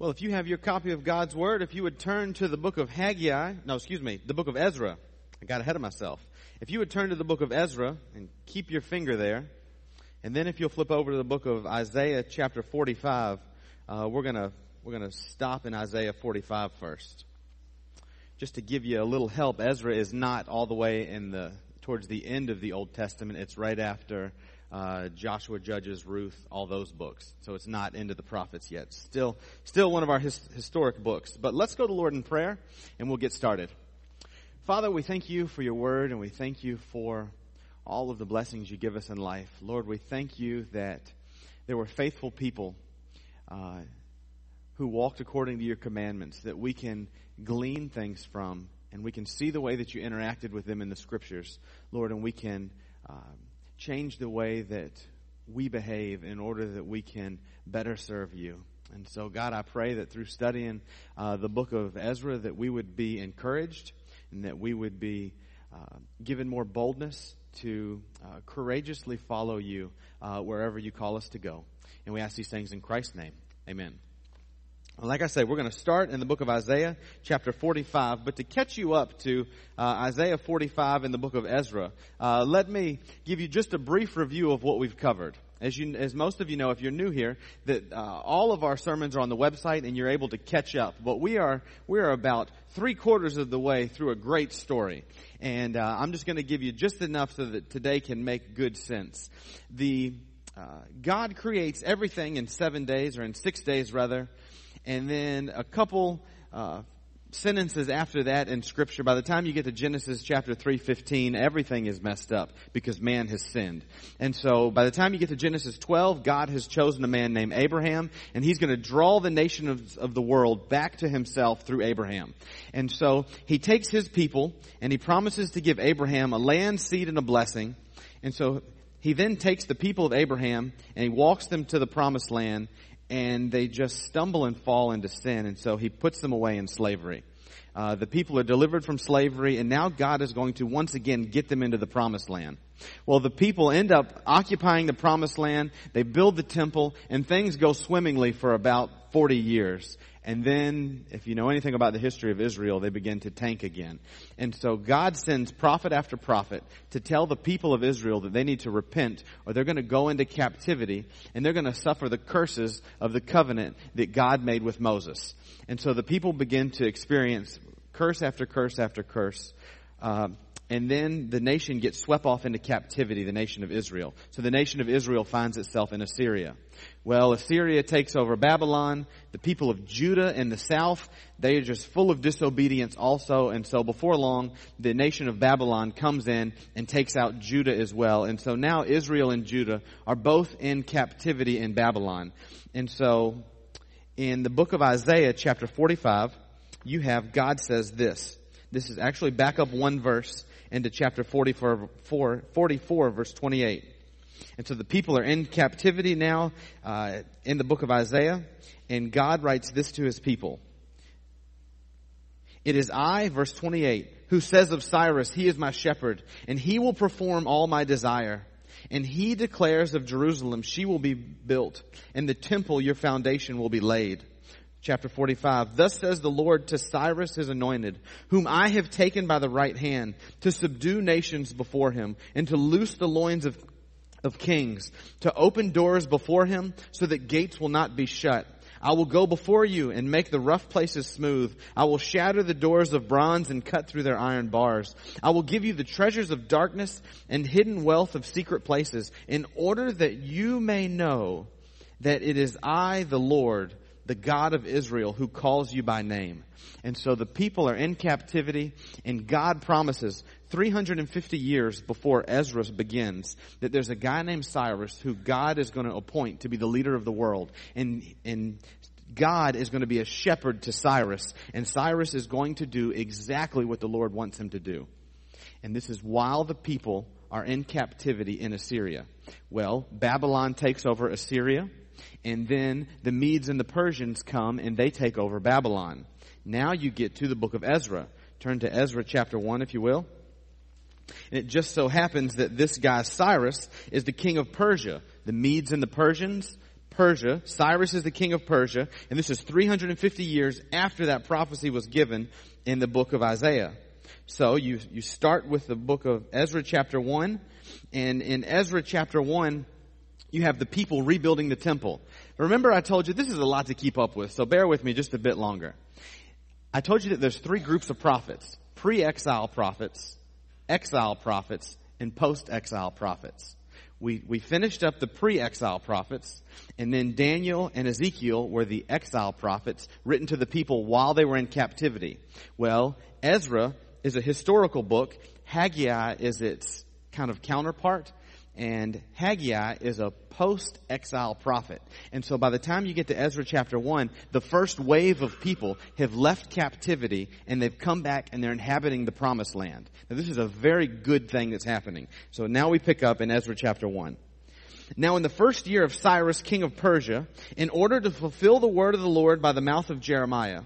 Well, if you have your copy of God's Word, if you would turn to the book of Haggai, no, excuse me, the book of Ezra. I got ahead of myself. If you would turn to the book of Ezra and keep your finger there, and then if you'll flip over to the book of Isaiah chapter 45, uh, we're gonna, we're gonna stop in Isaiah 45 first. Just to give you a little help, Ezra is not all the way in the, towards the end of the Old Testament. It's right after uh, Joshua, Judges, Ruth, all those books. So it's not into the prophets yet. Still, still one of our his, historic books. But let's go to Lord in prayer, and we'll get started. Father, we thank you for your word, and we thank you for all of the blessings you give us in life. Lord, we thank you that there were faithful people uh, who walked according to your commandments, that we can glean things from, and we can see the way that you interacted with them in the scriptures, Lord, and we can. Uh, change the way that we behave in order that we can better serve you. And so, God, I pray that through studying uh, the book of Ezra, that we would be encouraged and that we would be uh, given more boldness to uh, courageously follow you uh, wherever you call us to go. And we ask these things in Christ's name. Amen. Like I said, we're going to start in the book of Isaiah, chapter 45. But to catch you up to uh, Isaiah 45 in the book of Ezra, uh, let me give you just a brief review of what we've covered. As you, as most of you know, if you're new here, that uh, all of our sermons are on the website, and you're able to catch up. But we are we are about three quarters of the way through a great story, and uh, I'm just going to give you just enough so that today can make good sense. The uh, God creates everything in seven days, or in six days rather and then a couple uh, sentences after that in scripture by the time you get to genesis chapter 3.15 everything is messed up because man has sinned. And so by the time you get to genesis 12 god has chosen a man named abraham and he's going to draw the nation of, of the world back to himself through abraham. And so he takes his people and he promises to give abraham a land seed and a blessing. And so he then takes the people of abraham and he walks them to the promised land and they just stumble and fall into sin, and so he puts them away in slavery. Uh, the people are delivered from slavery, and now God is going to once again get them into the promised land. Well, the people end up occupying the promised land, they build the temple, and things go swimmingly for about 40 years. And then, if you know anything about the history of Israel, they begin to tank again. And so God sends prophet after prophet to tell the people of Israel that they need to repent or they're going to go into captivity and they're going to suffer the curses of the covenant that God made with Moses. And so the people begin to experience curse after curse after curse. Uh, and then the nation gets swept off into captivity, the nation of Israel. So the nation of Israel finds itself in Assyria. Well, Assyria takes over Babylon. The people of Judah in the south, they are just full of disobedience also. And so before long, the nation of Babylon comes in and takes out Judah as well. And so now Israel and Judah are both in captivity in Babylon. And so in the book of Isaiah, chapter 45, you have God says this. This is actually back up one verse into chapter 44, 44 verse 28. And so the people are in captivity now uh, in the book of Isaiah, and God writes this to his people. It is I, verse 28, who says of Cyrus, He is my shepherd, and he will perform all my desire. And he declares of Jerusalem, She will be built, and the temple, your foundation, will be laid chapter 45. Thus says the Lord to Cyrus his anointed, whom I have taken by the right hand to subdue nations before him and to loose the loins of, of kings, to open doors before him so that gates will not be shut. I will go before you and make the rough places smooth. I will shatter the doors of bronze and cut through their iron bars. I will give you the treasures of darkness and hidden wealth of secret places in order that you may know that it is I, the Lord, the God of Israel who calls you by name. And so the people are in captivity and God promises 350 years before Ezra begins that there's a guy named Cyrus who God is going to appoint to be the leader of the world. And, and God is going to be a shepherd to Cyrus and Cyrus is going to do exactly what the Lord wants him to do. And this is while the people are in captivity in Assyria. Well, Babylon takes over Assyria and then the Medes and the Persians come and they take over Babylon. Now you get to the book of Ezra. Turn to Ezra chapter 1 if you will. And it just so happens that this guy Cyrus is the king of Persia. The Medes and the Persians Persia. Cyrus is the king of Persia, and this is 350 years after that prophecy was given in the book of Isaiah. So you, you start with the book of Ezra chapter 1, and in Ezra chapter 1, you have the people rebuilding the temple. Remember I told you this is a lot to keep up with, so bear with me just a bit longer. I told you that there's three groups of prophets. Pre-exile prophets, exile prophets, and post-exile prophets. We, we finished up the pre-exile prophets, and then Daniel and Ezekiel were the exile prophets written to the people while they were in captivity. Well, Ezra is a historical book. Haggai is its kind of counterpart and Haggai is a post-exile prophet. And so by the time you get to Ezra chapter 1, the first wave of people have left captivity and they've come back and they're inhabiting the promised land. Now this is a very good thing that's happening. So now we pick up in Ezra chapter 1. Now in the first year of Cyrus, king of Persia, in order to fulfill the word of the Lord by the mouth of Jeremiah,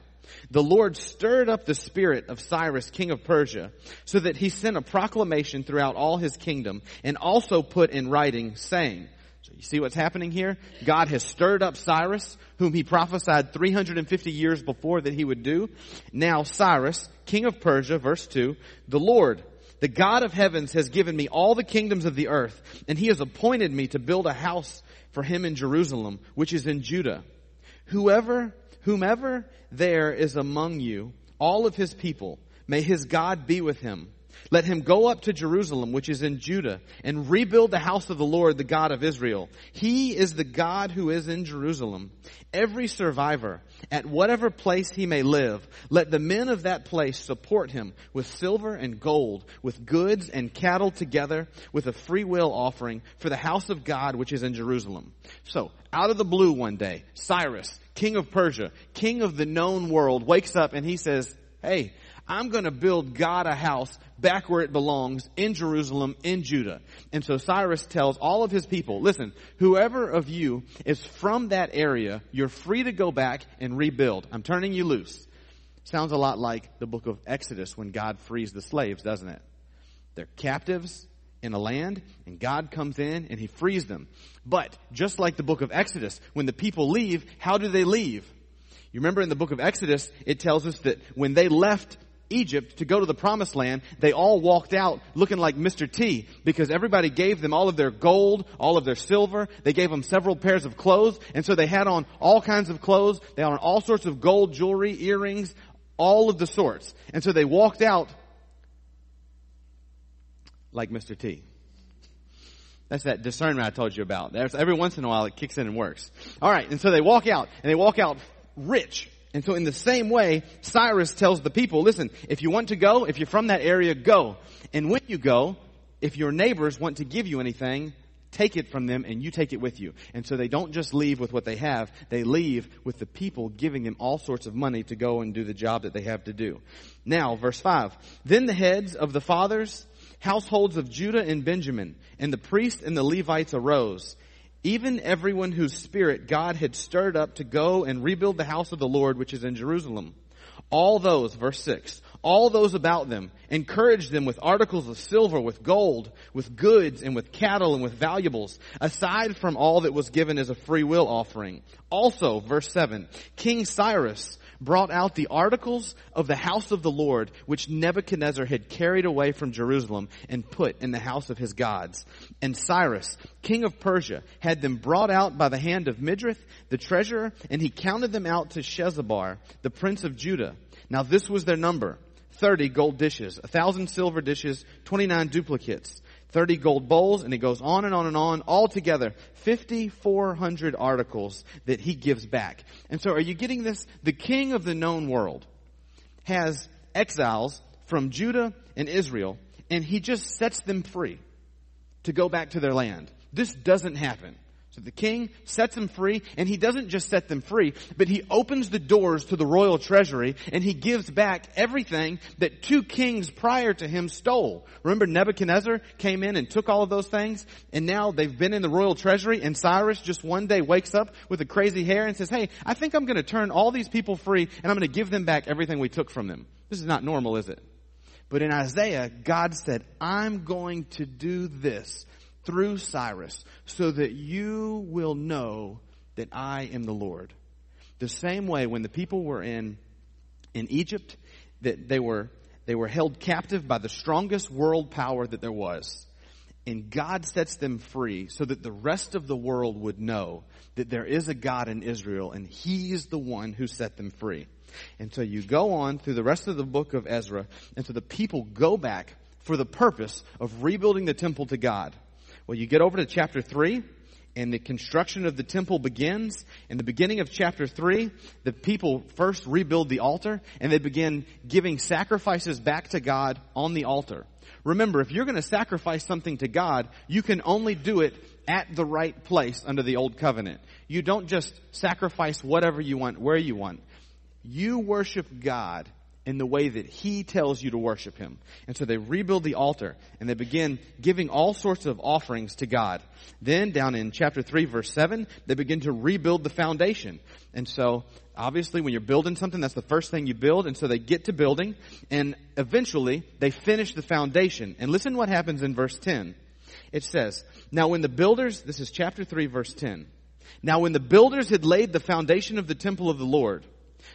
the Lord stirred up the spirit of Cyrus, king of Persia, so that he sent a proclamation throughout all his kingdom and also put in writing saying, so you see what's happening here? God has stirred up Cyrus, whom he prophesied 350 years before that he would do. Now Cyrus, king of Persia, verse 2, the Lord, the God of heavens has given me all the kingdoms of the earth, and he has appointed me to build a house for him in Jerusalem, which is in Judah. Whoever Whomever there is among you, all of his people, may his God be with him. Let him go up to Jerusalem, which is in Judah, and rebuild the house of the Lord, the God of Israel. He is the God who is in Jerusalem. Every survivor, at whatever place he may live, let the men of that place support him with silver and gold, with goods and cattle together, with a free will offering for the house of God which is in Jerusalem. So, out of the blue one day, Cyrus, king of Persia, king of the known world, wakes up and he says, Hey, I'm going to build God a house back where it belongs in Jerusalem, in Judah. And so Cyrus tells all of his people, listen, whoever of you is from that area, you're free to go back and rebuild. I'm turning you loose. Sounds a lot like the book of Exodus when God frees the slaves, doesn't it? They're captives in a land and God comes in and he frees them. But just like the book of Exodus, when the people leave, how do they leave? You remember in the book of Exodus, it tells us that when they left Egypt to go to the promised land, they all walked out looking like Mr. T because everybody gave them all of their gold, all of their silver. They gave them several pairs of clothes. And so they had on all kinds of clothes. They had on all sorts of gold jewelry, earrings, all of the sorts. And so they walked out like Mr. T. That's that discernment I told you about. There's, every once in a while it kicks in and works. Alright, and so they walk out, and they walk out rich. And so in the same way, Cyrus tells the people, listen, if you want to go, if you're from that area, go. And when you go, if your neighbors want to give you anything, take it from them and you take it with you. And so they don't just leave with what they have, they leave with the people giving them all sorts of money to go and do the job that they have to do. Now, verse 5. Then the heads of the fathers households of Judah and Benjamin, and the priests and the Levites arose. Even everyone whose spirit God had stirred up to go and rebuild the house of the Lord which is in Jerusalem. All those, verse 6, all those about them encouraged them with articles of silver, with gold, with goods, and with cattle, and with valuables, aside from all that was given as a free will offering. Also, verse 7, King Cyrus brought out the articles of the house of the Lord, which Nebuchadnezzar had carried away from Jerusalem and put in the house of his gods. And Cyrus, king of Persia, had them brought out by the hand of Midrith, the treasurer, and he counted them out to Shezabbar, the prince of Judah. Now this was their number. 30 gold dishes, a thousand silver dishes, 29 duplicates, 30 gold bowls, and it goes on and on and on, altogether 5,400 articles that he gives back. And so are you getting this? The king of the known world has exiles from Judah and Israel, and he just sets them free to go back to their land. This doesn't happen. So the king sets them free, and he doesn't just set them free, but he opens the doors to the royal treasury, and he gives back everything that two kings prior to him stole. Remember Nebuchadnezzar came in and took all of those things, and now they've been in the royal treasury, and Cyrus just one day wakes up with a crazy hair and says, hey, I think I'm gonna turn all these people free, and I'm gonna give them back everything we took from them. This is not normal, is it? But in Isaiah, God said, I'm going to do this through Cyrus so that you will know that I am the Lord. The same way when the people were in, in Egypt, that they were, they were held captive by the strongest world power that there was. And God sets them free so that the rest of the world would know that there is a God in Israel and He's the one who set them free. And so you go on through the rest of the book of Ezra, and so the people go back for the purpose of rebuilding the temple to God. Well, you get over to chapter 3, and the construction of the temple begins. In the beginning of chapter 3, the people first rebuild the altar, and they begin giving sacrifices back to God on the altar. Remember, if you're going to sacrifice something to God, you can only do it at the right place under the old covenant. You don't just sacrifice whatever you want, where you want. You worship God in the way that He tells you to worship Him. And so they rebuild the altar and they begin giving all sorts of offerings to God. Then down in chapter 3 verse 7, they begin to rebuild the foundation. And so obviously when you're building something, that's the first thing you build. And so they get to building and eventually they finish the foundation. And listen what happens in verse 10. It says, Now when the builders, this is chapter 3 verse 10. Now when the builders had laid the foundation of the temple of the Lord,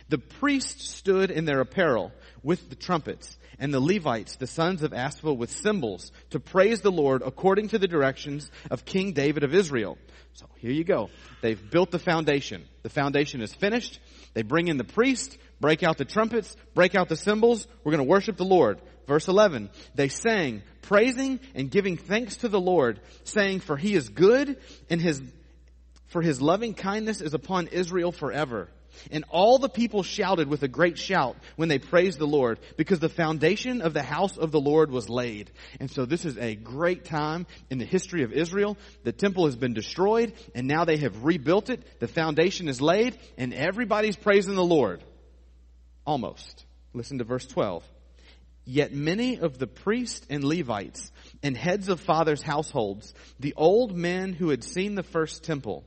the priests stood in their apparel with the trumpets, and the Levites, the sons of Asaph, with cymbals to praise the Lord according to the directions of King David of Israel. So here you go. They've built the foundation. The foundation is finished. They bring in the priest, break out the trumpets, break out the cymbals. We're going to worship the Lord. Verse 11, they sang, praising and giving thanks to the Lord, saying, for he is good and his, for his loving kindness is upon Israel forever. And all the people shouted with a great shout when they praised the Lord because the foundation of the house of the Lord was laid. And so this is a great time in the history of Israel. The temple has been destroyed and now they have rebuilt it. The foundation is laid and everybody's praising the Lord. Almost. Listen to verse 12. Yet many of the priests and Levites and heads of fathers' households, the old men who had seen the first temple,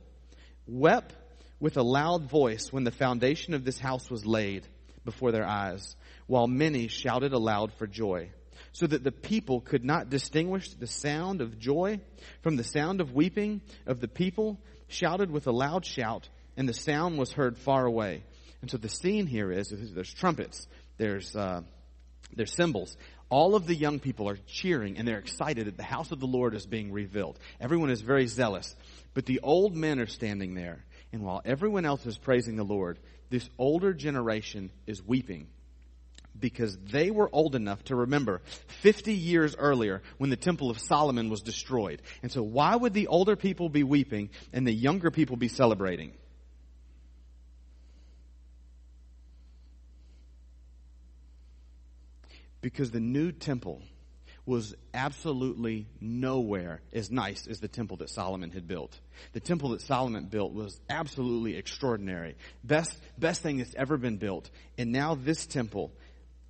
wept with a loud voice when the foundation of this house was laid before their eyes, while many shouted aloud for joy, so that the people could not distinguish the sound of joy from the sound of weeping of the people shouted with a loud shout, and the sound was heard far away. And so the scene here is there's trumpets, there's uh, there's cymbals. All of the young people are cheering and they're excited that the house of the Lord is being rebuilt. Everyone is very zealous. But the old men are standing there and while everyone else is praising the Lord, this older generation is weeping because they were old enough to remember 50 years earlier when the temple of Solomon was destroyed. And so why would the older people be weeping and the younger people be celebrating? Because the new temple was absolutely nowhere as nice as the temple that Solomon had built. The temple that Solomon built was absolutely extraordinary. Best, best thing that's ever been built. And now this temple,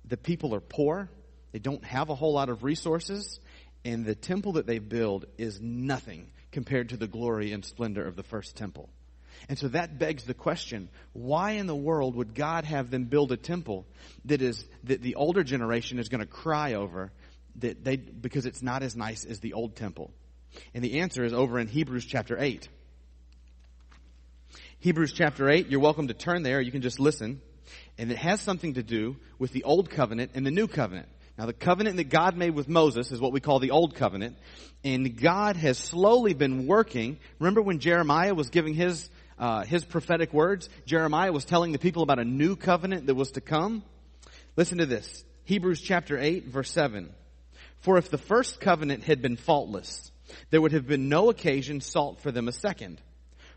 the people are poor. They don't have a whole lot of resources. And the temple that they build is nothing compared to the glory and splendor of the first temple. And so that begs the question, why in the world would God have them build a temple that is, that the older generation is going to cry over that they, because it's not as nice as the old temple? And the answer is over in Hebrews chapter 8. Hebrews chapter 8, you're welcome to turn there, you can just listen. And it has something to do with the old covenant and the new covenant. Now the covenant that God made with Moses is what we call the old covenant. And God has slowly been working. Remember when Jeremiah was giving his, uh, his prophetic words? Jeremiah was telling the people about a new covenant that was to come. Listen to this. Hebrews chapter 8 verse 7. For if the first covenant had been faultless, there would have been no occasion sought for them a second.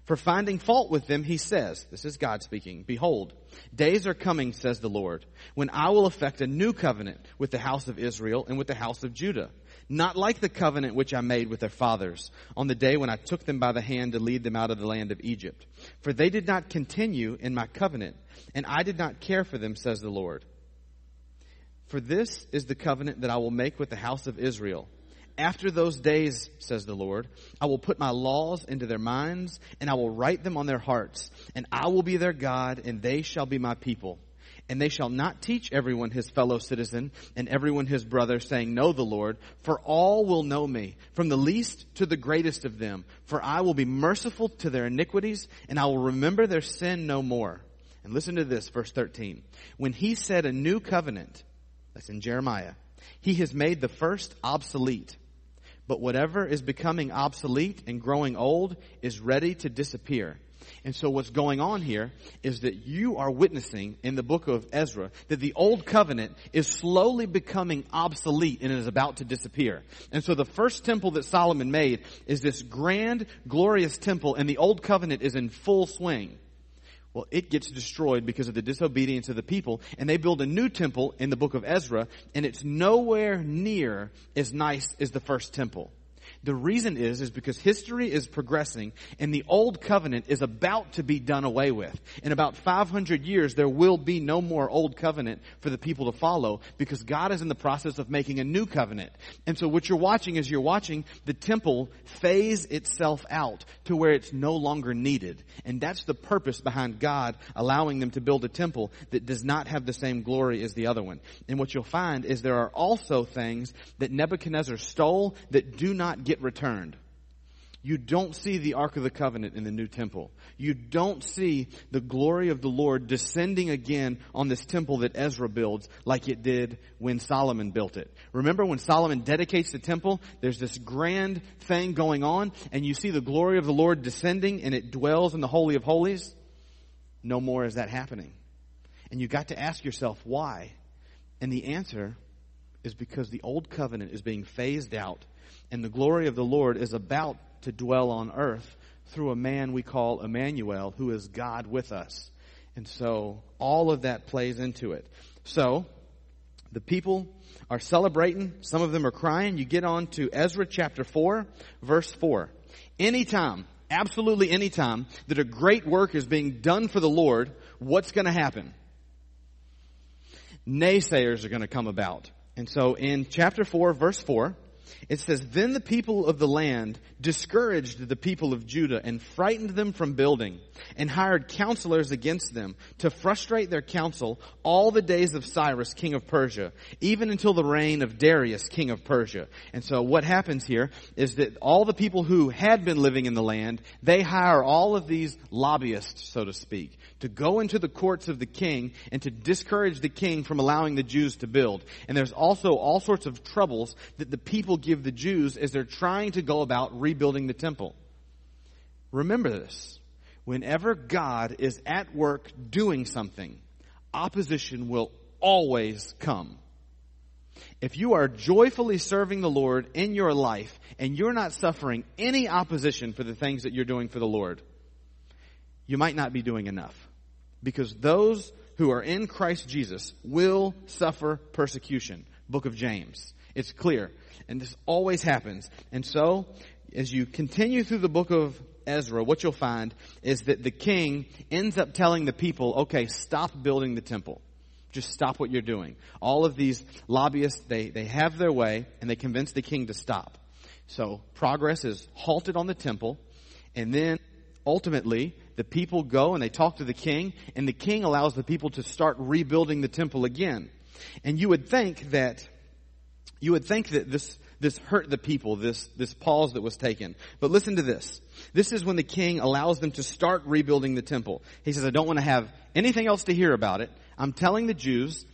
For finding fault with them, he says, this is God speaking, behold, days are coming, says the Lord, when I will effect a new covenant with the house of Israel and with the house of Judah. Not like the covenant which I made with their fathers on the day when I took them by the hand to lead them out of the land of Egypt. For they did not continue in my covenant, and I did not care for them, says the Lord. For this is the covenant that I will make with the house of Israel. After those days, says the Lord, I will put my laws into their minds, and I will write them on their hearts, and I will be their God, and they shall be my people. And they shall not teach everyone his fellow citizen and everyone his brother, saying, Know the Lord, for all will know me, from the least to the greatest of them. For I will be merciful to their iniquities, and I will remember their sin no more. And listen to this, verse 13. When he said a new covenant, that's in Jeremiah, he has made the first obsolete. But whatever is becoming obsolete and growing old is ready to disappear. And so what's going on here is that you are witnessing in the book of Ezra that the old covenant is slowly becoming obsolete and is about to disappear. And so the first temple that Solomon made is this grand, glorious temple and the old covenant is in full swing. Well, it gets destroyed because of the disobedience of the people, and they build a new temple in the book of Ezra, and it's nowhere near as nice as the first temple. The reason is, is because history is progressing and the old covenant is about to be done away with. In about 500 years, there will be no more old covenant for the people to follow because God is in the process of making a new covenant. And so what you're watching is you're watching the temple phase itself out to where it's no longer needed. And that's the purpose behind God allowing them to build a temple that does not have the same glory as the other one. And what you'll find is there are also things that Nebuchadnezzar stole that do not get returned. You don't see the Ark of the Covenant in the new temple. You don't see the glory of the Lord descending again on this temple that Ezra builds like it did when Solomon built it. Remember when Solomon dedicates the temple, there's this grand thing going on and you see the glory of the Lord descending and it dwells in the Holy of Holies? No more is that happening. And you got to ask yourself why. And the answer is because the old covenant is being phased out and the glory of the Lord is about to dwell on earth through a man we call Emmanuel, who is God with us. And so all of that plays into it. So the people are celebrating. Some of them are crying. You get on to Ezra chapter 4, verse 4. Anytime, absolutely anytime that a great work is being done for the Lord, what's going to happen? Naysayers are going to come about. And so in chapter 4, verse 4, it says, Then the people of the land discouraged the people of Judah and frightened them from building and hired counselors against them to frustrate their counsel all the days of Cyrus, king of Persia, even until the reign of Darius, king of Persia. And so what happens here is that all the people who had been living in the land, they hire all of these lobbyists, so to speak, to go into the courts of the king and to discourage the king from allowing the Jews to build. And there's also all sorts of troubles that the people give the Jews as they're trying to go about rebuilding the temple. Remember this. Whenever God is at work doing something, opposition will always come. If you are joyfully serving the Lord in your life and you're not suffering any opposition for the things that you're doing for the Lord, you might not be doing enough. Because those who are in Christ Jesus will suffer persecution. Book of James. It's clear. And this always happens. And so, as you continue through the book of Ezra, what you'll find is that the king ends up telling the people, okay, stop building the temple. Just stop what you're doing. All of these lobbyists, they, they have their way and they convince the king to stop. So progress is halted on the temple and then ultimately the people go and they talk to the king and the king allows the people to start rebuilding the temple again. And you would think that you would think that this, this hurt the people, this, this pause that was taken. But listen to this. This is when the king allows them to start rebuilding the temple. He says, I don't want to have anything else to hear about it. I'm telling the Jews,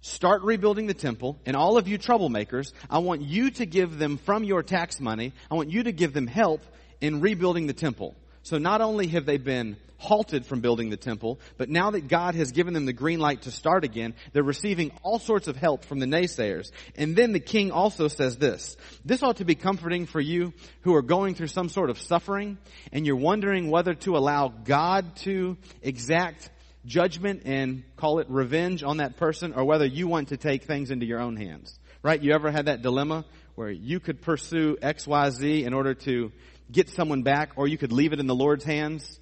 start rebuilding the temple, and all of you troublemakers, I want you to give them from your tax money, I want you to give them help in rebuilding the temple. So not only have they been halted from building the temple, but now that God has given them the green light to start again, they're receiving all sorts of help from the naysayers. And then the king also says this, this ought to be comforting for you who are going through some sort of suffering and you're wondering whether to allow God to exact judgment and call it revenge on that person or whether you want to take things into your own hands. Right? You ever had that dilemma where you could pursue XYZ in order to get someone back or you could leave it in the Lord's hands?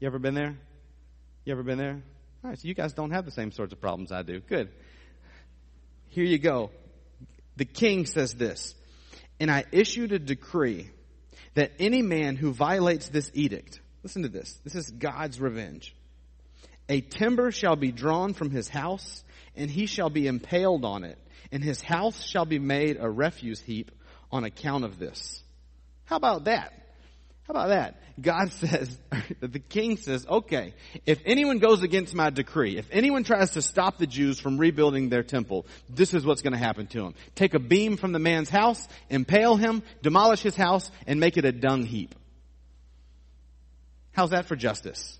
You ever been there? You ever been there? All right, so you guys don't have the same sorts of problems I do. Good. Here you go. The king says this, and I issued a decree that any man who violates this edict, listen to this, this is God's revenge. A timber shall be drawn from his house, and he shall be impaled on it, and his house shall be made a refuse heap on account of this. How about that? How about that? God says, the king says, okay, if anyone goes against my decree, if anyone tries to stop the Jews from rebuilding their temple, this is what's going to happen to them. Take a beam from the man's house, impale him, demolish his house, and make it a dung heap. How's that for justice?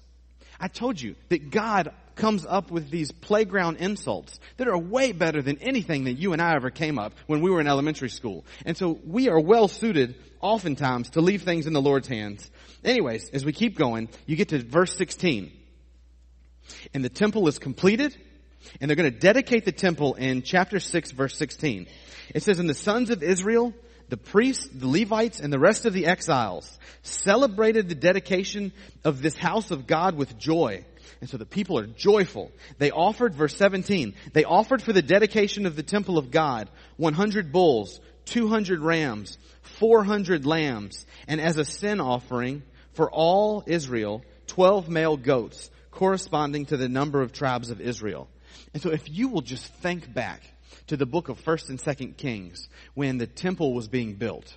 I told you that God comes up with these playground insults that are way better than anything that you and I ever came up when we were in elementary school. And so we are well suited oftentimes to leave things in the Lord's hands. Anyways, as we keep going, you get to verse 16. And the temple is completed and they're going to dedicate the temple in chapter 6 verse 16. It says, and the sons of Israel the priests, the Levites, and the rest of the exiles celebrated the dedication of this house of God with joy. And so the people are joyful. They offered, verse 17, they offered for the dedication of the temple of God 100 bulls, 200 rams, 400 lambs, and as a sin offering for all Israel, 12 male goats corresponding to the number of tribes of Israel. And so if you will just think back to the book of 1st and 2nd Kings when the temple was being built.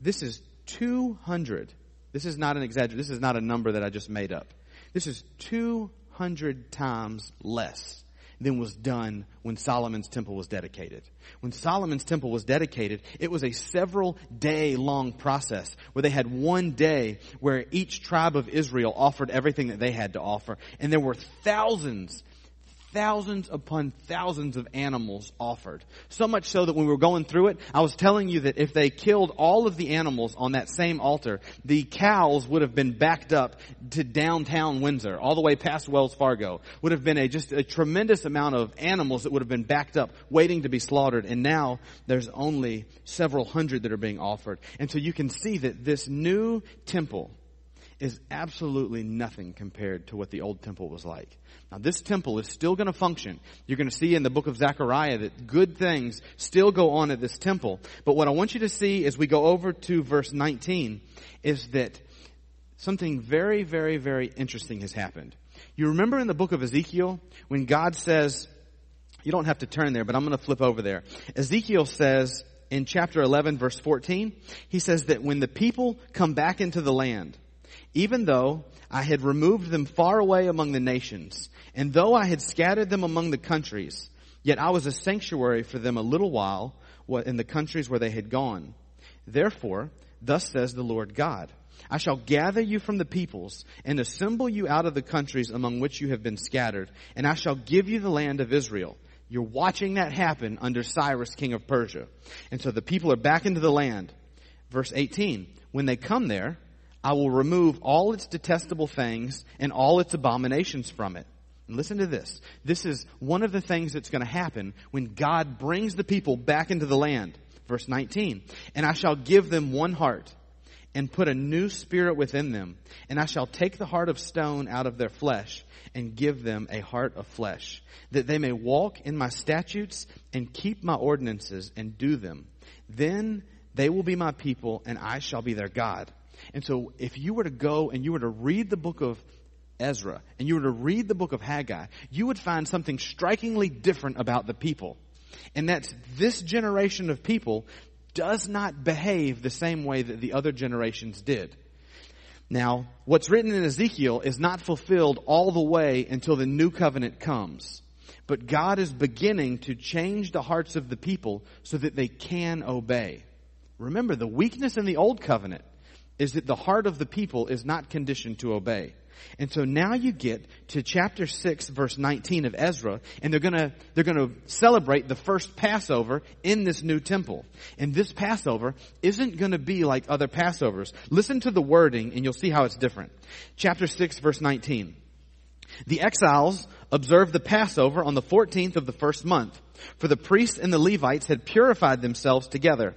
This is 200. This is not an exaggeration. This is not a number that I just made up. This is 200 times less than was done when Solomon's temple was dedicated. When Solomon's temple was dedicated, it was a several day long process where they had one day where each tribe of Israel offered everything that they had to offer. And there were thousands thousands upon thousands of animals offered. So much so that when we were going through it, I was telling you that if they killed all of the animals on that same altar, the cows would have been backed up to downtown Windsor, all the way past Wells Fargo. Would have been a just a tremendous amount of animals that would have been backed up, waiting to be slaughtered. And now there's only several hundred that are being offered. And so you can see that this new temple is absolutely nothing compared to what the old temple was like. Now this temple is still going to function. You're going to see in the book of Zechariah that good things still go on at this temple. But what I want you to see as we go over to verse 19 is that something very, very, very interesting has happened. You remember in the book of Ezekiel when God says, you don't have to turn there, but I'm going to flip over there. Ezekiel says in chapter 11 verse 14, he says that when the people come back into the land, even though I had removed them far away among the nations, and though I had scattered them among the countries, yet I was a sanctuary for them a little while in the countries where they had gone. Therefore, thus says the Lord God, I shall gather you from the peoples and assemble you out of the countries among which you have been scattered, and I shall give you the land of Israel. You're watching that happen under Cyrus, king of Persia. And so the people are back into the land. Verse 18, when they come there, I will remove all its detestable things and all its abominations from it. And listen to this. This is one of the things that's going to happen when God brings the people back into the land. Verse 19. And I shall give them one heart and put a new spirit within them. And I shall take the heart of stone out of their flesh and give them a heart of flesh that they may walk in my statutes and keep my ordinances and do them. Then they will be my people and I shall be their God and so if you were to go and you were to read the book of Ezra and you were to read the book of Haggai, you would find something strikingly different about the people. And that's this generation of people does not behave the same way that the other generations did. Now, what's written in Ezekiel is not fulfilled all the way until the new covenant comes. But God is beginning to change the hearts of the people so that they can obey. Remember, the weakness in the old covenant is that the heart of the people is not conditioned to obey. And so now you get to chapter 6 verse 19 of Ezra and they're gonna, they're gonna celebrate the first Passover in this new temple. And this Passover isn't gonna be like other Passovers. Listen to the wording and you'll see how it's different. Chapter 6 verse 19. The exiles observed the Passover on the 14th of the first month, for the priests and the Levites had purified themselves together.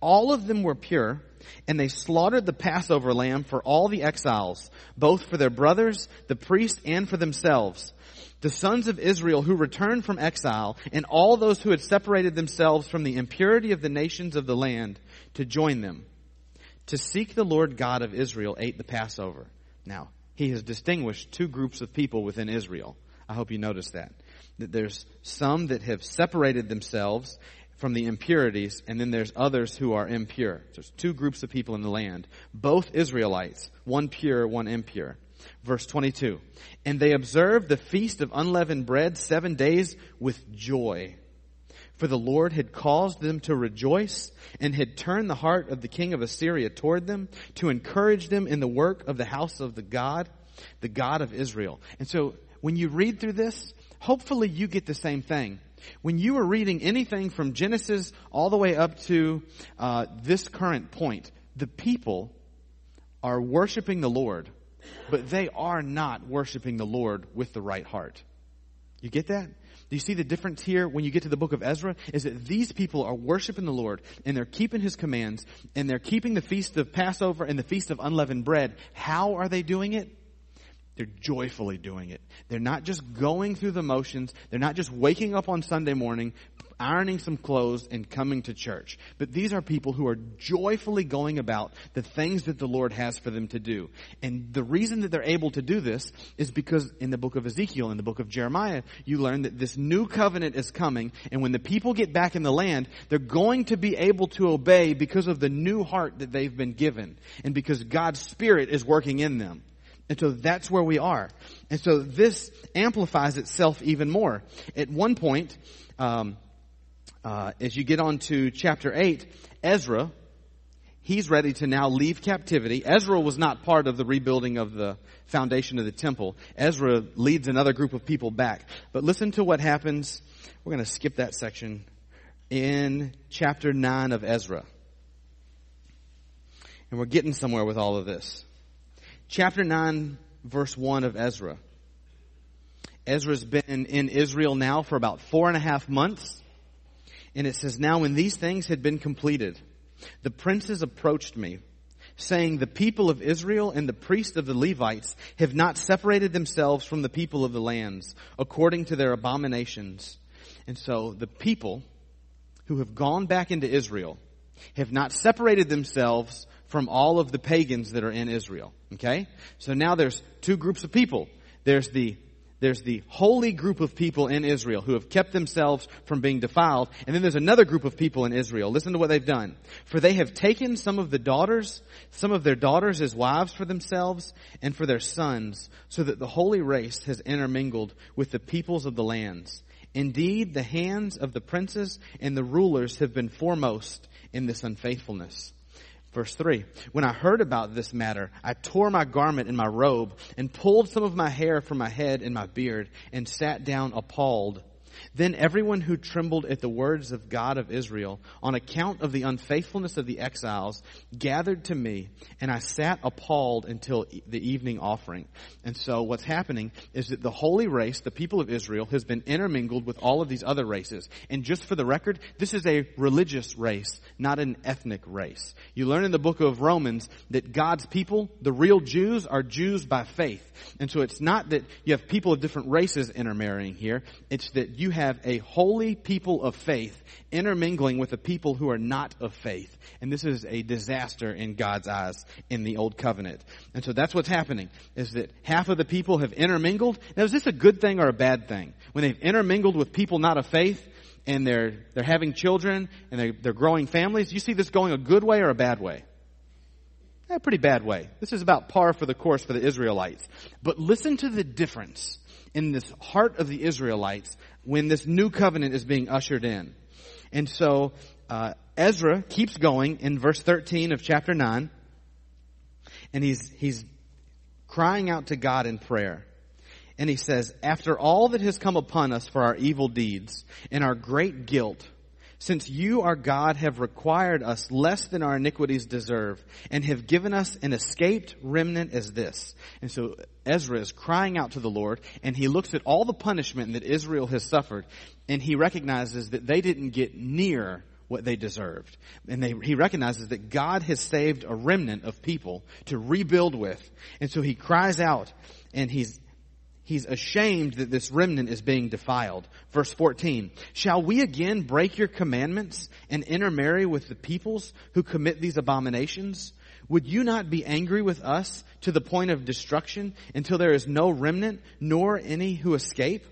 All of them were pure, and they slaughtered the Passover lamb for all the exiles, both for their brothers, the priests, and for themselves. The sons of Israel who returned from exile, and all those who had separated themselves from the impurity of the nations of the land, to join them. To seek the Lord God of Israel ate the Passover. Now, he has distinguished two groups of people within Israel. I hope you notice that. That there's some that have separated themselves from the impurities, and then there's others who are impure. There's two groups of people in the land, both Israelites, one pure, one impure. Verse 22. And they observed the feast of unleavened bread seven days with joy. For the Lord had caused them to rejoice and had turned the heart of the king of Assyria toward them to encourage them in the work of the house of the God, the God of Israel. And so when you read through this, hopefully you get the same thing. When you are reading anything from Genesis all the way up to uh, this current point, the people are worshiping the Lord, but they are not worshiping the Lord with the right heart. You get that? Do you see the difference here when you get to the book of Ezra? Is that these people are worshiping the Lord and they're keeping His commands and they're keeping the feast of Passover and the feast of unleavened bread. How are they doing it? They're joyfully doing it. They're not just going through the motions. They're not just waking up on Sunday morning, ironing some clothes and coming to church. But these are people who are joyfully going about the things that the Lord has for them to do. And the reason that they're able to do this is because in the book of Ezekiel, in the book of Jeremiah, you learn that this new covenant is coming. And when the people get back in the land, they're going to be able to obey because of the new heart that they've been given. And because God's Spirit is working in them. And so that's where we are. And so this amplifies itself even more. At one point, um, uh, as you get on to chapter 8, Ezra, he's ready to now leave captivity. Ezra was not part of the rebuilding of the foundation of the temple. Ezra leads another group of people back. But listen to what happens. We're going to skip that section in chapter 9 of Ezra. And we're getting somewhere with all of this chapter 9, verse 1 of Ezra. Ezra's been in Israel now for about four and a half months. And it says, Now when these things had been completed, the princes approached me, saying, The people of Israel and the priests of the Levites have not separated themselves from the people of the lands, according to their abominations. And so the people who have gone back into Israel have not separated themselves from all of the pagans that are in Israel. Okay? So now there's two groups of people. There's the there's the holy group of people in Israel who have kept themselves from being defiled. And then there's another group of people in Israel. Listen to what they've done. For they have taken some of the daughters, some of their daughters as wives for themselves and for their sons, so that the holy race has intermingled with the peoples of the lands. Indeed, the hands of the princes and the rulers have been foremost in this unfaithfulness. Verse 3. When I heard about this matter, I tore my garment and my robe and pulled some of my hair from my head and my beard and sat down appalled. Then everyone who trembled at the words of God of Israel on account of the unfaithfulness of the exiles gathered to me and I sat appalled until the evening offering. And so what's happening is that the holy race, the people of Israel, has been intermingled with all of these other races. And just for the record, this is a religious race, not an ethnic race. You learn in the book of Romans that God's people, the real Jews, are Jews by faith. And so it's not that you have people of different races intermarrying here. It's that you have a holy people of faith intermingling with a people who are not of faith. And this is a disaster in God's eyes in the old covenant. And so that's what's happening is that half of the people have intermingled. Now is this a good thing or a bad thing? When they've intermingled with people not of faith and they're, they're having children and they're, they're growing families, you see this going a good way or a bad way? A pretty bad way. This is about par for the course for the Israelites. But listen to the difference in this heart of the Israelites when this new covenant is being ushered in. And so, uh, Ezra keeps going in verse 13 of chapter 9, and he's, he's crying out to God in prayer. And he says, After all that has come upon us for our evil deeds and our great guilt, since you, our God, have required us less than our iniquities deserve and have given us an escaped remnant as this. And so Ezra is crying out to the Lord and he looks at all the punishment that Israel has suffered and he recognizes that they didn't get near what they deserved. And they, he recognizes that God has saved a remnant of people to rebuild with. And so he cries out and he's He's ashamed that this remnant is being defiled. Verse 14. Shall we again break your commandments and intermarry with the peoples who commit these abominations? Would you not be angry with us to the point of destruction until there is no remnant nor any who escape?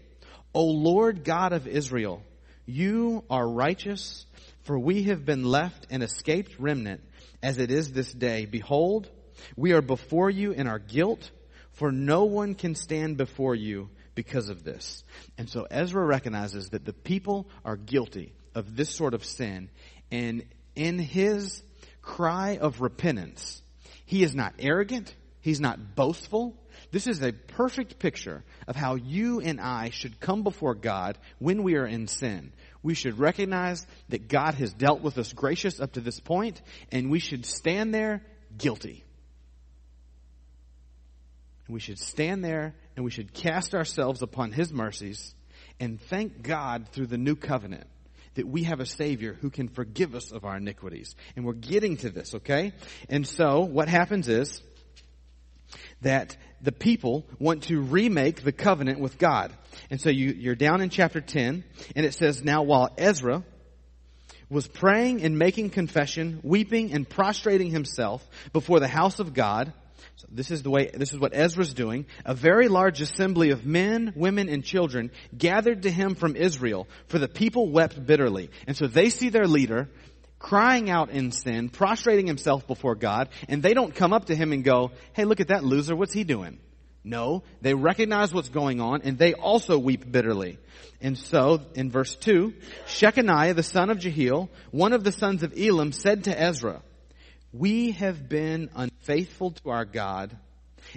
O Lord God of Israel, you are righteous, for we have been left an escaped remnant as it is this day. Behold, we are before you in our guilt, for no one can stand before you because of this. And so Ezra recognizes that the people are guilty of this sort of sin, and in his cry of repentance, he is not arrogant, he's not boastful. This is a perfect picture of how you and I should come before God when we are in sin. We should recognize that God has dealt with us gracious up to this point, and we should stand there guilty. We should stand there and we should cast ourselves upon His mercies and thank God through the new covenant that we have a Savior who can forgive us of our iniquities. And we're getting to this, okay? And so what happens is that the people want to remake the covenant with God. And so you, you're down in chapter 10, and it says, Now while Ezra was praying and making confession, weeping and prostrating himself before the house of God, so this is the way, this is what Ezra's doing. A very large assembly of men, women, and children gathered to him from Israel, for the people wept bitterly. And so they see their leader crying out in sin, prostrating himself before God, and they don't come up to him and go, hey, look at that loser, what's he doing? No, they recognize what's going on and they also weep bitterly. And so, in verse 2, Shechaniah, the son of Jehiel, one of the sons of Elam, said to Ezra, we have been unfaithful to our God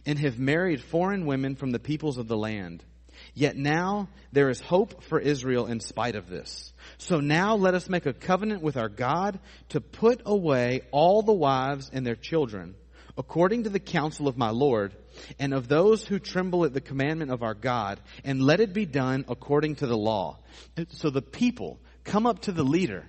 and have married foreign women from the peoples of the land. Yet now there is hope for Israel in spite of this. So now let us make a covenant with our God to put away all the wives and their children, according to the counsel of my Lord, and of those who tremble at the commandment of our God, and let it be done according to the law. So the people come up to the leader,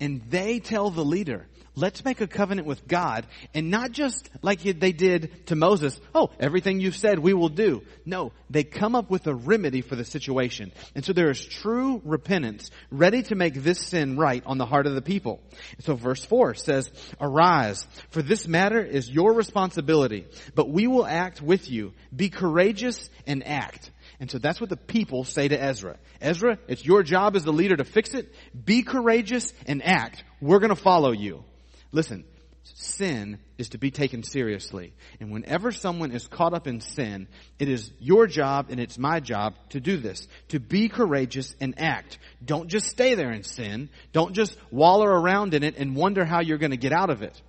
and they tell the leader, Let's make a covenant with God and not just like they did to Moses. Oh, everything you've said we will do. No, they come up with a remedy for the situation. And so there is true repentance ready to make this sin right on the heart of the people. So verse 4 says, Arise, for this matter is your responsibility, but we will act with you. Be courageous and act. And so that's what the people say to Ezra. Ezra, it's your job as the leader to fix it. Be courageous and act. We're going to follow you. Listen, sin is to be taken seriously. And whenever someone is caught up in sin, it is your job and it's my job to do this. To be courageous and act. Don't just stay there in sin. Don't just waller around in it and wonder how you're going to get out of it.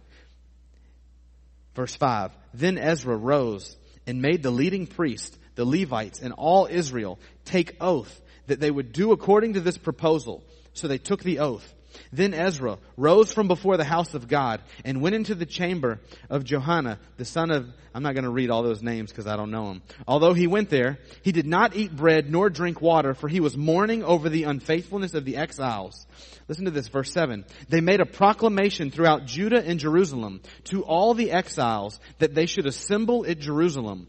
Verse 5. Then Ezra rose and made the leading priest, the Levites, and all Israel take oath that they would do according to this proposal. So they took the oath. Then Ezra rose from before the house of God and went into the chamber of Johanan, the son of, I'm not going to read all those names because I don't know them. Although he went there, he did not eat bread nor drink water, for he was mourning over the unfaithfulness of the exiles. Listen to this, verse 7. They made a proclamation throughout Judah and Jerusalem to all the exiles that they should assemble at Jerusalem.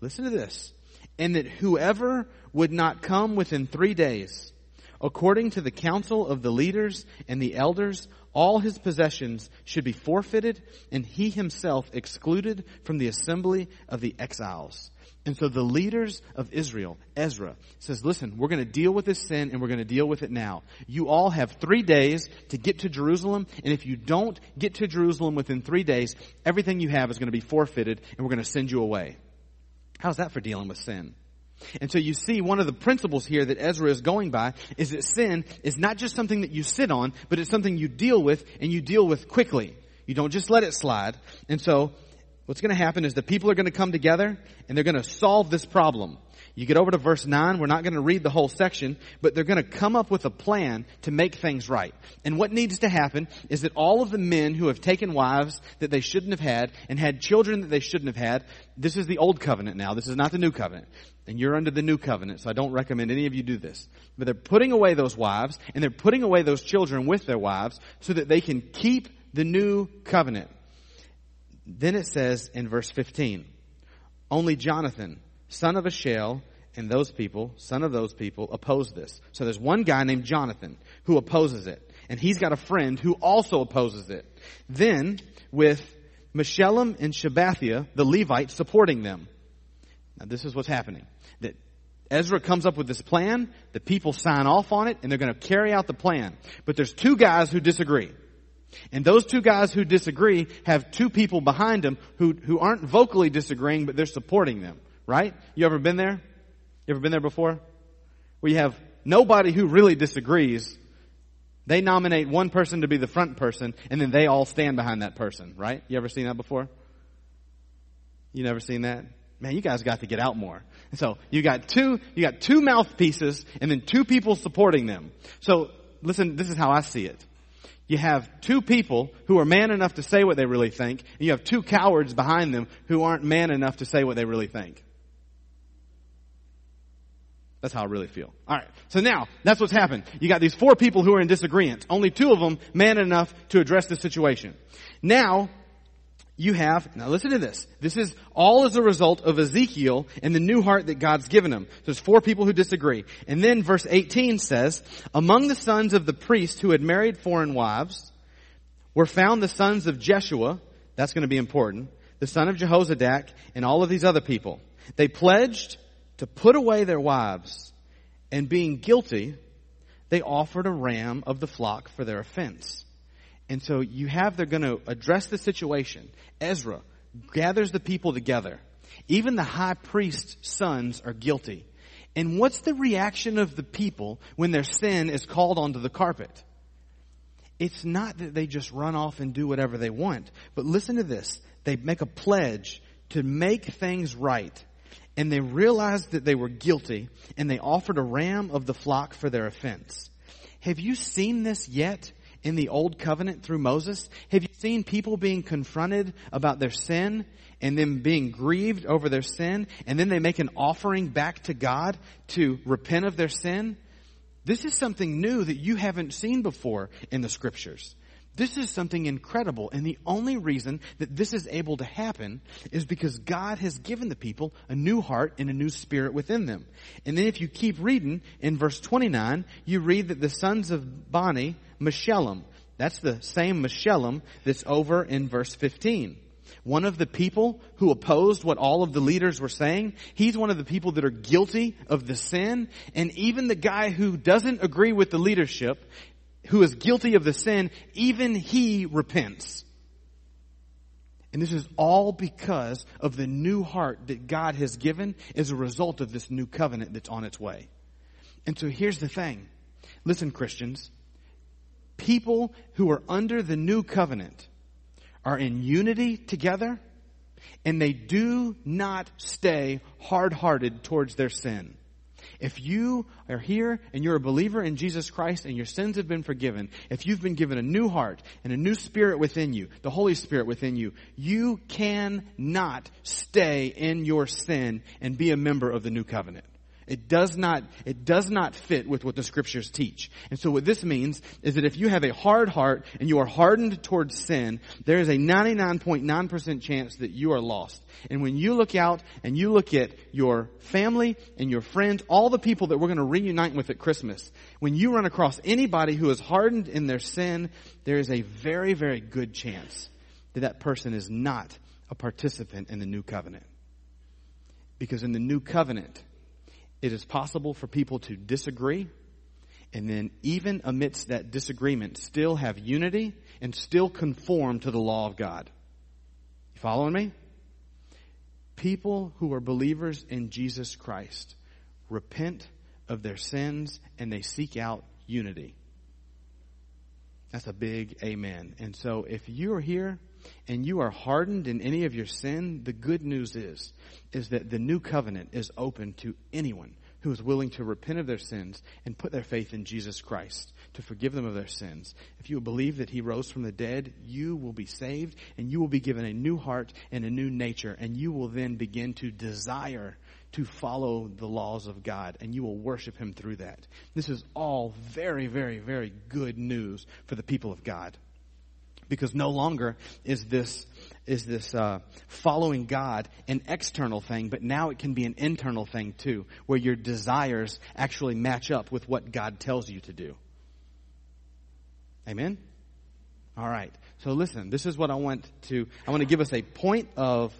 Listen to this. And that whoever would not come within three days, According to the counsel of the leaders and the elders, all his possessions should be forfeited and he himself excluded from the assembly of the exiles. And so the leaders of Israel, Ezra, says, listen, we're going to deal with this sin and we're going to deal with it now. You all have three days to get to Jerusalem. And if you don't get to Jerusalem within three days, everything you have is going to be forfeited and we're going to send you away. How's that for dealing with sin? And so you see one of the principles here that Ezra is going by is that sin is not just something that you sit on, but it's something you deal with and you deal with quickly. You don't just let it slide. And so what's going to happen is the people are going to come together and they're going to solve this problem. You get over to verse 9, we're not going to read the whole section, but they're going to come up with a plan to make things right. And what needs to happen is that all of the men who have taken wives that they shouldn't have had and had children that they shouldn't have had, this is the old covenant now, this is not the new covenant. And you're under the new covenant, so I don't recommend any of you do this. But they're putting away those wives and they're putting away those children with their wives so that they can keep the new covenant. Then it says in verse 15, only Jonathan, son of Asahel, and those people, son of those people, oppose this. So there's one guy named Jonathan who opposes it. And he's got a friend who also opposes it. Then, with Meshullam and Shabbethai, the Levites, supporting them. Now this is what's happening. That Ezra comes up with this plan, the people sign off on it, and they're going to carry out the plan. But there's two guys who disagree. And those two guys who disagree have two people behind them who, who aren't vocally disagreeing, but they're supporting them. Right? You ever been there? You ever been there before? Where you have nobody who really disagrees. They nominate one person to be the front person, and then they all stand behind that person, right? You ever seen that before? You never seen that? Man, you guys got to get out more. And so you got two, you got two mouthpieces and then two people supporting them. So listen, this is how I see it. You have two people who are man enough to say what they really think, and you have two cowards behind them who aren't man enough to say what they really think. That's how I really feel. Alright. So now, that's what's happened. You got these four people who are in disagreement. Only two of them man enough to address the situation. Now, you have, now listen to this. This is all as a result of Ezekiel and the new heart that God's given him. So there's four people who disagree. And then verse 18 says, among the sons of the priest who had married foreign wives were found the sons of Jeshua, that's going to be important, the son of Jehozadak, and all of these other people. They pledged to put away their wives, and being guilty, they offered a ram of the flock for their offense. And so you have, they're going to address the situation. Ezra gathers the people together. Even the high priest's sons are guilty. And what's the reaction of the people when their sin is called onto the carpet? It's not that they just run off and do whatever they want, but listen to this. They make a pledge to make things right and they realized that they were guilty and they offered a ram of the flock for their offense. Have you seen this yet in the old covenant through Moses? Have you seen people being confronted about their sin and then being grieved over their sin and then they make an offering back to God to repent of their sin? This is something new that you haven't seen before in the scriptures. This is something incredible, and the only reason that this is able to happen is because God has given the people a new heart and a new spirit within them. And then if you keep reading, in verse 29, you read that the sons of Bani, Meshullam, that's the same Meshullam that's over in verse 15. One of the people who opposed what all of the leaders were saying, he's one of the people that are guilty of the sin. And even the guy who doesn't agree with the leadership, who is guilty of the sin, even he repents. And this is all because of the new heart that God has given as a result of this new covenant that's on its way. And so here's the thing. Listen, Christians. People who are under the new covenant are in unity together and they do not stay hard-hearted towards their sin. If you are here and you're a believer in Jesus Christ and your sins have been forgiven, if you've been given a new heart and a new spirit within you, the Holy Spirit within you, you cannot stay in your sin and be a member of the new covenant. It does not, it does not fit with what the scriptures teach. And so what this means is that if you have a hard heart and you are hardened towards sin, there is a 99.9% chance that you are lost. And when you look out and you look at your family and your friends, all the people that we're going to reunite with at Christmas, when you run across anybody who is hardened in their sin, there is a very, very good chance that that person is not a participant in the new covenant. Because in the new covenant, it is possible for people to disagree and then even amidst that disagreement still have unity and still conform to the law of God. You following me? People who are believers in Jesus Christ repent of their sins and they seek out unity. That's a big amen. And so if you're here and you are hardened in any of your sin, the good news is, is that the new covenant is open to anyone who is willing to repent of their sins and put their faith in Jesus Christ to forgive them of their sins. If you believe that He rose from the dead, you will be saved and you will be given a new heart and a new nature and you will then begin to desire to follow the laws of God and you will worship Him through that. This is all very, very, very good news for the people of God because no longer is this is this uh, following God an external thing, but now it can be an internal thing too, where your desires actually match up with what God tells you to do. Amen. All right. So listen, this is what I want to, I want to give us a point of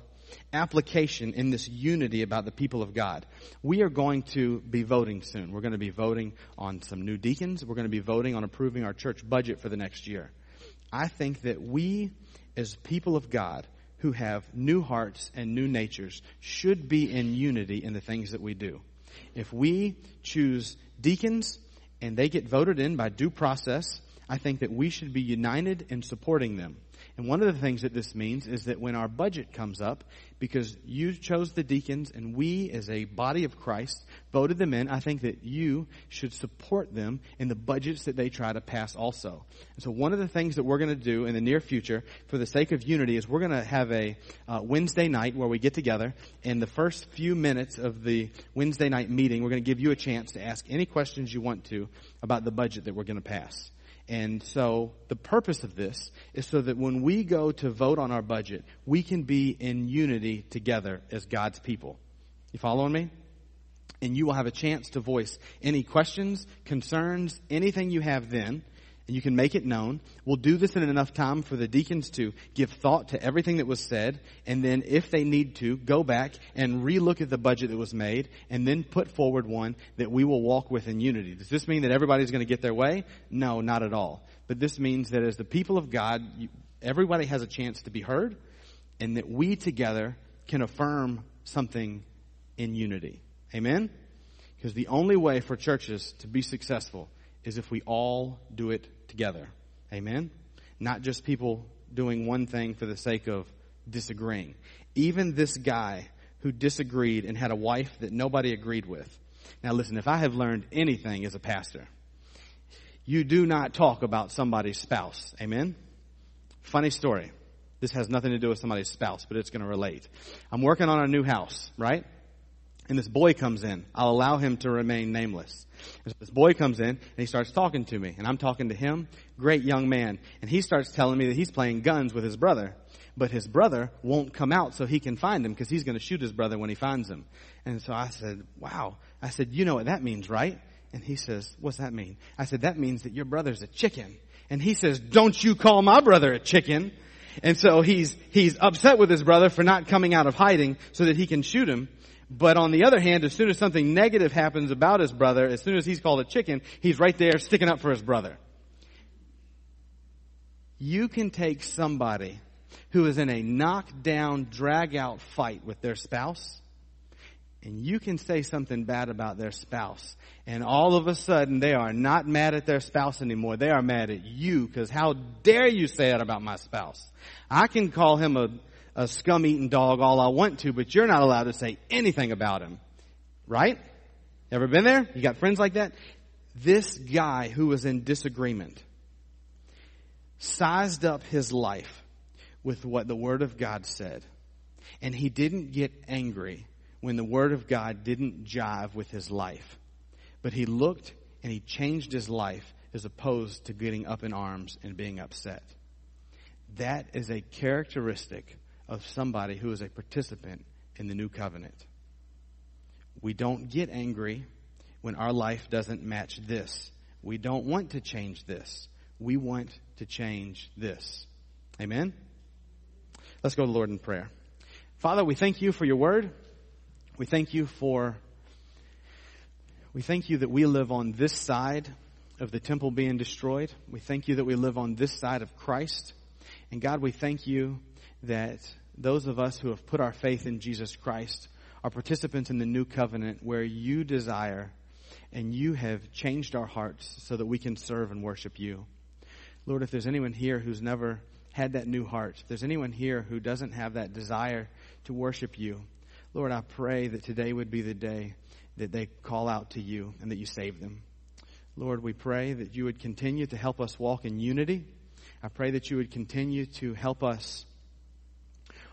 application in this unity about the people of God. We are going to be voting soon. We're going to be voting on some new deacons. We're going to be voting on approving our church budget for the next year. I think that we, as people of God, who have new hearts and new natures, should be in unity in the things that we do. If we choose deacons and they get voted in by due process, I think that we should be united in supporting them. And one of the things that this means is that when our budget comes up, because you chose the deacons and we as a body of Christ voted them in, I think that you should support them in the budgets that they try to pass also. And so one of the things that we're going to do in the near future for the sake of unity is we're going to have a uh, Wednesday night where we get together and the first few minutes of the Wednesday night meeting, we're going to give you a chance to ask any questions you want to about the budget that we're going to pass. And so the purpose of this is so that when we go to vote on our budget, we can be in unity together as God's people. You following me? And you will have a chance to voice any questions, concerns, anything you have then and you can make it known. We'll do this in enough time for the deacons to give thought to everything that was said, and then if they need to, go back and relook at the budget that was made, and then put forward one that we will walk with in unity. Does this mean that everybody's going to get their way? No, not at all. But this means that as the people of God, everybody has a chance to be heard, and that we together can affirm something in unity. Amen? Because the only way for churches to be successful is if we all do it together. Amen? Not just people doing one thing for the sake of disagreeing. Even this guy who disagreed and had a wife that nobody agreed with. Now listen, if I have learned anything as a pastor, you do not talk about somebody's spouse. Amen? Funny story. This has nothing to do with somebody's spouse, but it's going to relate. I'm working on a new house, right? And this boy comes in. I'll allow him to remain nameless. So this boy comes in and he starts talking to me and I'm talking to him, great young man. And he starts telling me that he's playing guns with his brother. But his brother won't come out so he can find him because he's going to shoot his brother when he finds him. And so I said, wow. I said, you know what that means, right? And he says, what's that mean? I said, that means that your brother's a chicken. And he says, don't you call my brother a chicken. And so he's, he's upset with his brother for not coming out of hiding so that he can shoot him. But on the other hand, as soon as something negative happens about his brother, as soon as he's called a chicken, he's right there sticking up for his brother. You can take somebody who is in a knockdown, drag out fight with their spouse, and you can say something bad about their spouse, and all of a sudden they are not mad at their spouse anymore. They are mad at you because how dare you say that about my spouse? I can call him a a scum eating dog all I want to, but you're not allowed to say anything about him. Right? Ever been there? You got friends like that? This guy who was in disagreement sized up his life with what the Word of God said. And he didn't get angry when the Word of God didn't jive with his life. But he looked and he changed his life as opposed to getting up in arms and being upset. That is a characteristic of somebody who is a participant in the new covenant. We don't get angry when our life doesn't match this. We don't want to change this. We want to change this. Amen? Let's go to the Lord in prayer. Father, we thank you for your word. We thank you for, we thank you that we live on this side of the temple being destroyed. We thank you that we live on this side of Christ. And God, we thank you that those of us who have put our faith in Jesus Christ are participants in the new covenant where you desire and you have changed our hearts so that we can serve and worship you. Lord, if there's anyone here who's never had that new heart, if there's anyone here who doesn't have that desire to worship you, Lord, I pray that today would be the day that they call out to you and that you save them. Lord, we pray that you would continue to help us walk in unity. I pray that you would continue to help us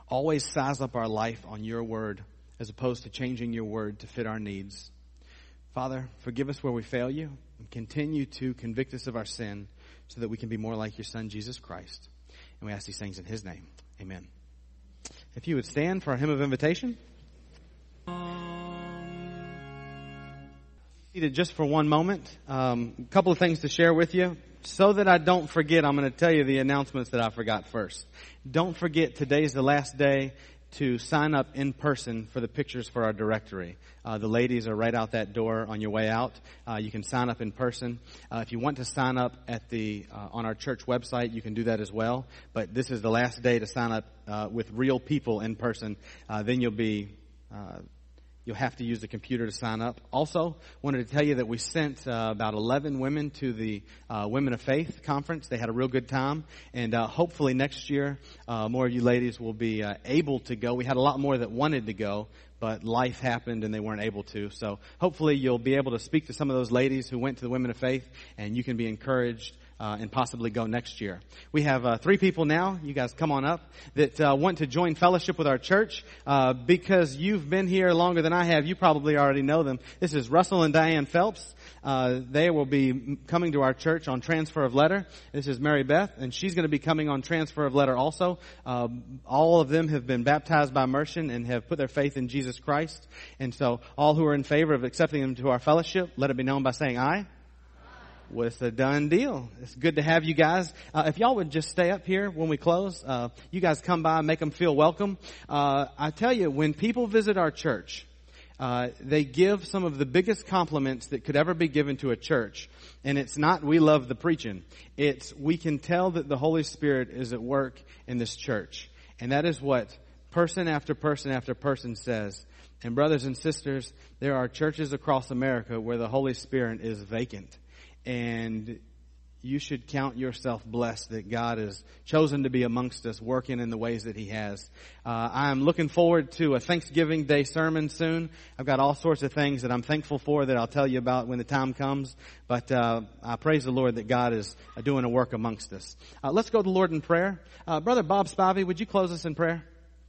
always size up our life on your word as opposed to changing your word to fit our needs. Father, forgive us where we fail you and continue to convict us of our sin so that we can be more like your son, Jesus Christ. And we ask these things in his name. Amen. If you would stand for our hymn of invitation. Just for one moment. Um, a couple of things to share with you. So that I don't forget, I'm going to tell you the announcements that I forgot first. Don't forget today's the last day to sign up in person for the pictures for our directory. Uh, the ladies are right out that door on your way out. Uh, you can sign up in person. Uh, if you want to sign up at the uh, on our church website, you can do that as well. But this is the last day to sign up uh, with real people in person. Uh, then you'll be You'll have to use a computer to sign up. Also, wanted to tell you that we sent uh, about 11 women to the uh, Women of Faith conference. They had a real good time, and uh, hopefully next year, uh, more of you ladies will be uh, able to go. We had a lot more that wanted to go, but life happened and they weren't able to. So hopefully you'll be able to speak to some of those ladies who went to the Women of Faith, and you can be encouraged uh, and possibly go next year. We have uh, three people now. You guys come on up that uh, want to join fellowship with our church uh, because you've been here longer than I have. You probably already know them. This is Russell and Diane Phelps. Uh, they will be coming to our church on transfer of letter. This is Mary Beth, and she's going to be coming on transfer of letter also. Uh, all of them have been baptized by immersion and have put their faith in Jesus Christ. And so, all who are in favor of accepting them to our fellowship, let it be known by saying aye it's a done deal. It's good to have you guys. Uh, if y'all would just stay up here when we close, uh, you guys come by, make them feel welcome. Uh, I tell you, when people visit our church, uh, they give some of the biggest compliments that could ever be given to a church. And it's not we love the preaching. It's we can tell that the Holy Spirit is at work in this church. And that is what person after person after person says. And brothers and sisters, there are churches across America where the Holy Spirit is vacant and you should count yourself blessed that God has chosen to be amongst us, working in the ways that He has. Uh, I'm looking forward to a Thanksgiving Day sermon soon. I've got all sorts of things that I'm thankful for that I'll tell you about when the time comes. But uh, I praise the Lord that God is doing a work amongst us. Uh, let's go to the Lord in prayer. Uh, Brother Bob Spivey, would you close us in prayer?